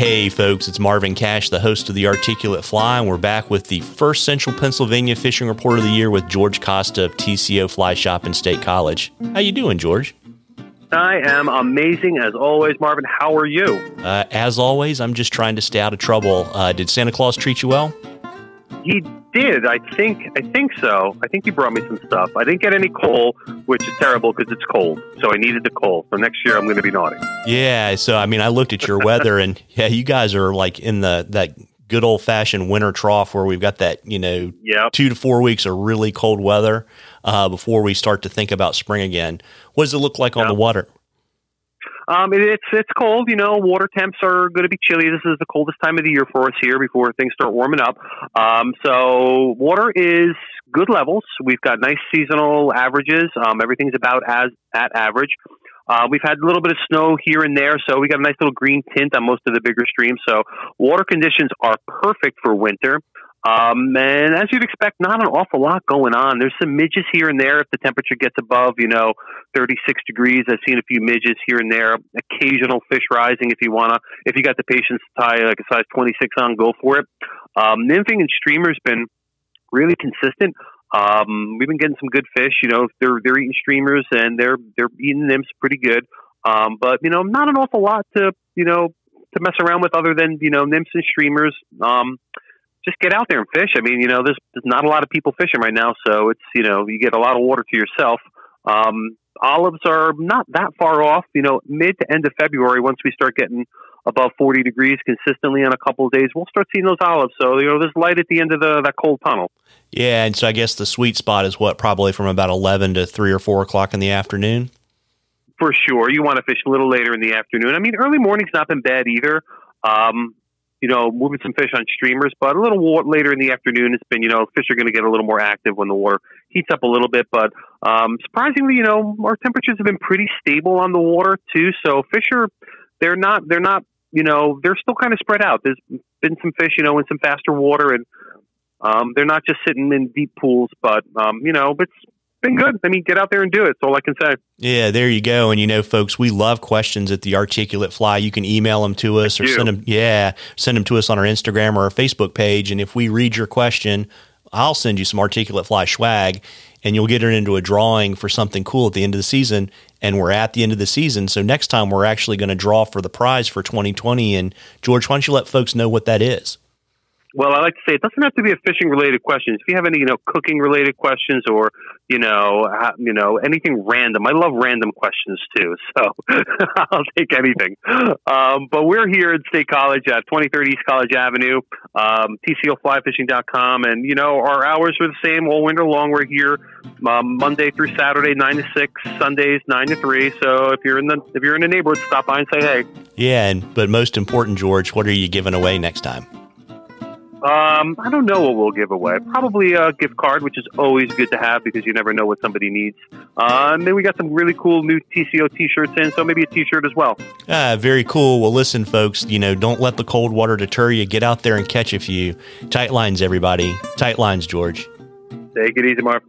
Hey, folks, it's Marvin Cash, the host of the Articulate Fly, and we're back with the first Central Pennsylvania Fishing Report of the Year with George Costa of TCO Fly Shop in State College. How you doing, George? I am amazing as always, Marvin. How are you? Uh, as always, I'm just trying to stay out of trouble. Uh, did Santa Claus treat you well? He did. I think. I think so. I think he brought me some stuff. I didn't get any coal, which is terrible because it's cold. So I needed the coal. So next year I'm going to be naughty. Yeah. So I mean, I looked at your weather, and yeah, you guys are like in the that good old fashioned winter trough where we've got that you know yep. two to four weeks of really cold weather uh, before we start to think about spring again. What does it look like yep. on the water? Um, it, it's it's cold. You know, water temps are going to be chilly. This is the coldest time of the year for us here before things start warming up. Um, so water is good levels. We've got nice seasonal averages. Um, everything's about as at average. Uh, we've had a little bit of snow here and there, so we got a nice little green tint on most of the bigger streams. So water conditions are perfect for winter. Um, and as you'd expect, not an awful lot going on. There's some midges here and there if the temperature gets above, you know, 36 degrees. I've seen a few midges here and there. Occasional fish rising if you wanna. If you got the patience to tie like a size 26 on, go for it. Um, nymphing and streamer's been really consistent. Um, we've been getting some good fish. You know, they're they're eating streamers and they're they're eating nymphs pretty good. Um, but you know, not an awful lot to you know to mess around with other than you know nymphs and streamers. Um, just get out there and fish. I mean, you know, there's, there's not a lot of people fishing right now, so it's you know you get a lot of water to yourself. Um, olives are not that far off. You know, mid to end of February, once we start getting above 40 degrees consistently on a couple of days, we'll start seeing those olives. So you know, there's light at the end of the that cold tunnel. Yeah, and so I guess the sweet spot is what probably from about 11 to three or four o'clock in the afternoon. For sure, you want to fish a little later in the afternoon. I mean, early morning's not been bad either. Um, you know, moving some fish on streamers, but a little water later in the afternoon, it's been, you know, fish are going to get a little more active when the water heats up a little bit. But um, surprisingly, you know, our temperatures have been pretty stable on the water too. So fish are, they're not, they're not, you know, they're still kind of spread out. There's been some fish, you know, in some faster water, and um, they're not just sitting in deep pools. But um, you know, it's been good. I mean, get out there and do it. That's all I can say. Yeah, there you go. And you know, folks, we love questions at the Articulate Fly. You can email them to us or send them. Yeah, send them to us on our Instagram or our Facebook page. And if we read your question, I'll send you some Articulate Fly swag, and you'll get it into a drawing for something cool at the end of the season. And we're at the end of the season, so next time we're actually going to draw for the prize for 2020. And George, why don't you let folks know what that is? Well, I like to say it doesn't have to be a fishing related question. If you have any, you know, cooking related questions or, you know, you know, anything random. I love random questions too. So I'll take anything. Um, but we're here at State College at 23rd East College Avenue, um, TCOflyfishing.com. And, you know, our hours are the same all winter long. We're here um, Monday through Saturday, 9 to 6, Sundays, 9 to 3. So if you're in the, if you're in the neighborhood, stop by and say hey. Yeah. And, but most important, George, what are you giving away next time? Um, I don't know what we'll give away. Probably a gift card, which is always good to have because you never know what somebody needs. Uh, and then we got some really cool new TCO T-shirts in, so maybe a T-shirt as well. Ah, very cool. Well, listen, folks. You know, don't let the cold water deter you. Get out there and catch a few tight lines, everybody. Tight lines, George. Take it easy, Mark.